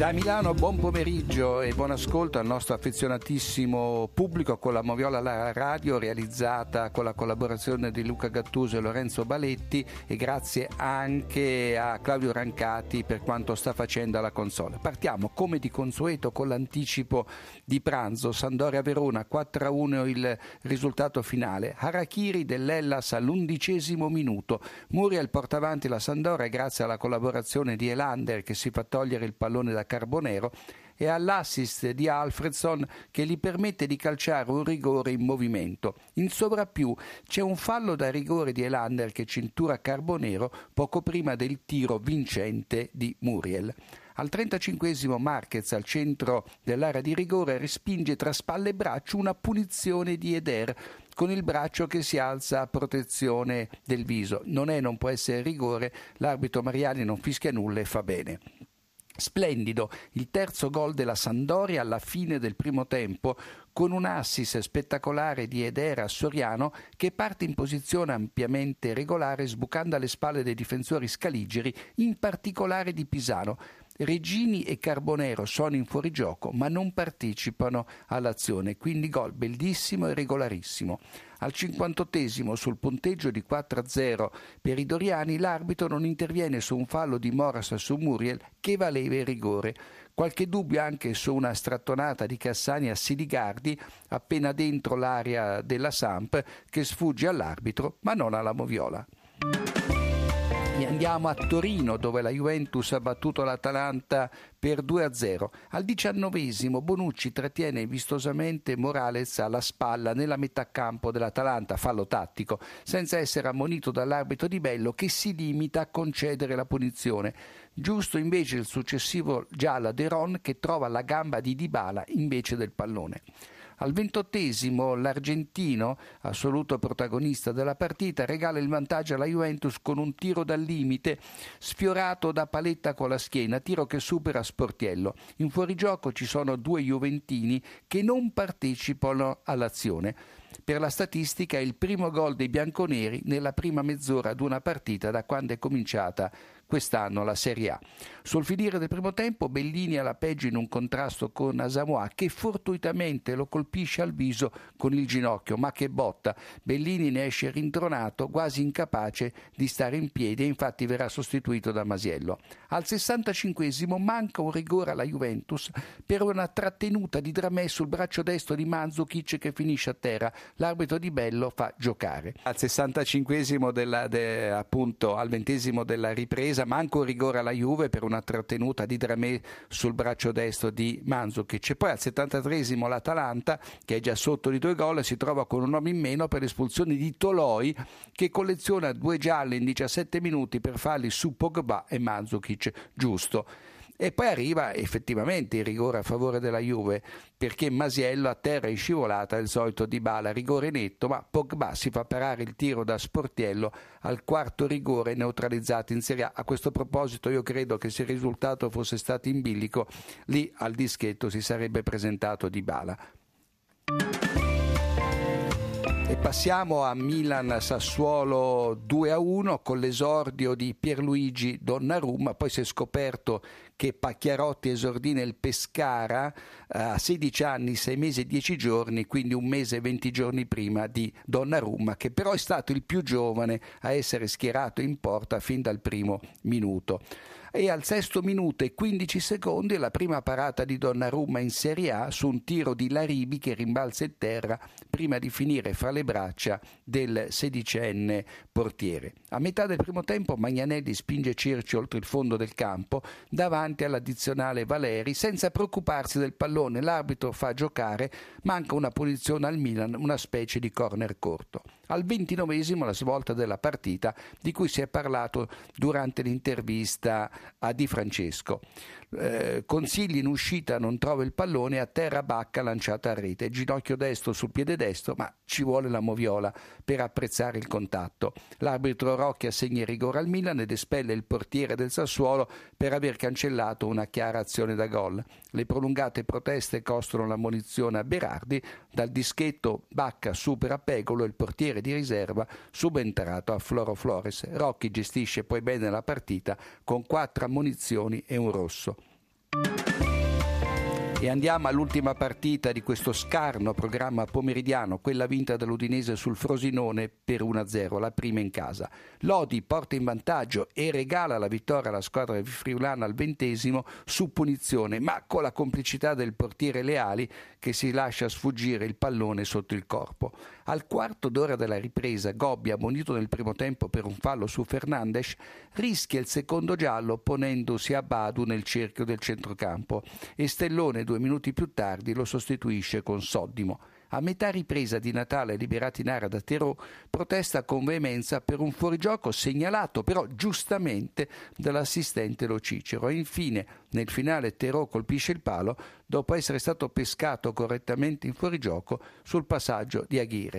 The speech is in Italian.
Da Milano buon pomeriggio e buon ascolto al nostro affezionatissimo pubblico con la Moviola la Radio realizzata con la collaborazione di Luca Gattuso e Lorenzo Baletti e grazie anche a Claudio Rancati per quanto sta facendo alla console. Partiamo come di consueto con l'anticipo di pranzo Sandoria Verona 4-1 il risultato finale. Harachiri dell'Ellas all'undicesimo minuto. Muriel porta avanti la Sandoria grazie alla collaborazione di Elander che si fa togliere il pallone da Carbonero e all'assist di Alfredson che gli permette di calciare un rigore in movimento. In sovrappiù c'è un fallo da rigore di Elander che cintura Carbonero poco prima del tiro vincente di Muriel. Al 35 Marquez al centro dell'area di rigore respinge tra spalle e braccio una punizione di Eder con il braccio che si alza a protezione del viso. Non è, non può essere rigore, l'arbitro Mariani non fischia nulla e fa bene. Splendido il terzo gol della Sandoria alla fine del primo tempo con un assist spettacolare di Edera Soriano che parte in posizione ampiamente regolare sbucando alle spalle dei difensori scaligeri, in particolare di Pisano. Regini e Carbonero sono in fuorigioco ma non partecipano all'azione, quindi gol bellissimo e regolarissimo. Al 58 sul punteggio di 4-0 per i Doriani l'arbitro non interviene su un fallo di Moras su Muriel che valeva il rigore. Qualche dubbio anche su una strattonata di Cassani a Siligardi appena dentro l'area della Samp che sfugge all'arbitro ma non alla Moviola. Andiamo a Torino dove la Juventus ha battuto l'Atalanta per 2-0. Al diciannovesimo Bonucci trattiene vistosamente Morales alla spalla nella metà campo dell'Atalanta, fallo tattico, senza essere ammonito dall'arbitro di Bello che si limita a concedere la punizione. Giusto invece il successivo giallo De Ron che trova la gamba di Dybala invece del pallone. Al ventottesimo l'argentino, assoluto protagonista della partita, regala il vantaggio alla Juventus con un tiro dal limite sfiorato da paletta con la schiena, tiro che supera Sportiello. In fuorigioco ci sono due juventini che non partecipano all'azione. Per la statistica è il primo gol dei bianconeri nella prima mezz'ora di una partita da quando è cominciata quest'anno la Serie A. Sul finire del primo tempo Bellini alla peggio in un contrasto con Asamoah che fortuitamente lo colpisce al viso con il ginocchio, ma che botta! Bellini ne esce rintronato, quasi incapace di stare in piedi e infatti verrà sostituito da Masiello. Al 65 manca un rigore alla Juventus per una trattenuta di Dramè sul braccio destro di Manzukic che finisce a terra. L'arbitro di Bello fa giocare. Al 65 della, de, appunto al 20 della ripresa Chiesa, manca un rigore alla Juve per una trattenuta di Dramé sul braccio destro di Mandzukic. E poi al 73esimo l'Atalanta, che è già sotto di due gol, si trova con un uomo in meno per l'espulsione di Toloi, che colleziona due gialle in 17 minuti per farli su Pogba e Mandzukic. Giusto. E poi arriva effettivamente il rigore a favore della Juve, perché Masiello a terra in scivolata il solito di Bala, rigore netto, ma Pogba si fa parare il tiro da Sportiello al quarto rigore neutralizzato in Serie A. A questo proposito io credo che se il risultato fosse stato in bilico, lì al dischetto si sarebbe presentato di Bala. Passiamo a Milan-Sassuolo 2-1 con l'esordio di Pierluigi Donnarumma, poi si è scoperto che Pacchiarotti esordì nel Pescara eh, a 16 anni, 6 mesi e 10 giorni, quindi un mese e 20 giorni prima di Donnarumma, che però è stato il più giovane a essere schierato in porta fin dal primo minuto e al sesto minuto e 15 secondi la prima parata di Donnarumma in Serie A su un tiro di Laribi che rimbalza in terra prima di finire fra le braccia del sedicenne portiere. A metà del primo tempo Magnanelli spinge Circi oltre il fondo del campo davanti all'addizionale Valeri senza preoccuparsi del pallone. L'arbitro fa giocare, manca una punizione al Milan, una specie di corner corto. Al ventinovesimo la svolta della partita di cui si è parlato durante l'intervista a Di Francesco. Eh, consigli in uscita, non trova il pallone, a terra Bacca lanciata a rete, ginocchio destro sul piede destro, ma ci vuole la moviola per apprezzare il contatto. L'arbitro Rocchi assegna il rigore al Milan ed espelle il portiere del Sassuolo per aver cancellato una chiara azione da gol. Le prolungate proteste costano la munizione a Berardi, dal dischetto Bacca supera Pegolo, il portiere di riserva subentrato a Floro Flores. Rocchi gestisce poi bene la partita con quattro ammonizioni e un rosso. thank you E andiamo all'ultima partita di questo scarno programma pomeridiano, quella vinta dall'Udinese sul Frosinone per 1-0, la prima in casa. Lodi porta in vantaggio e regala la vittoria alla squadra friulana al ventesimo su punizione, ma con la complicità del portiere Leali che si lascia sfuggire il pallone sotto il corpo. Al quarto d'ora della ripresa, Gobbi, ammonito nel primo tempo per un fallo su Fernandes, rischia il secondo giallo ponendosi a Badu nel cerchio del centrocampo e Stellone due minuti più tardi lo sostituisce con Soddimo. A metà ripresa di Natale liberato in area da Terò, protesta con veemenza per un fuorigioco segnalato però giustamente dall'assistente Lo Cicero. E infine, nel finale, Terò colpisce il palo dopo essere stato pescato correttamente in fuorigioco sul passaggio di Aguirre.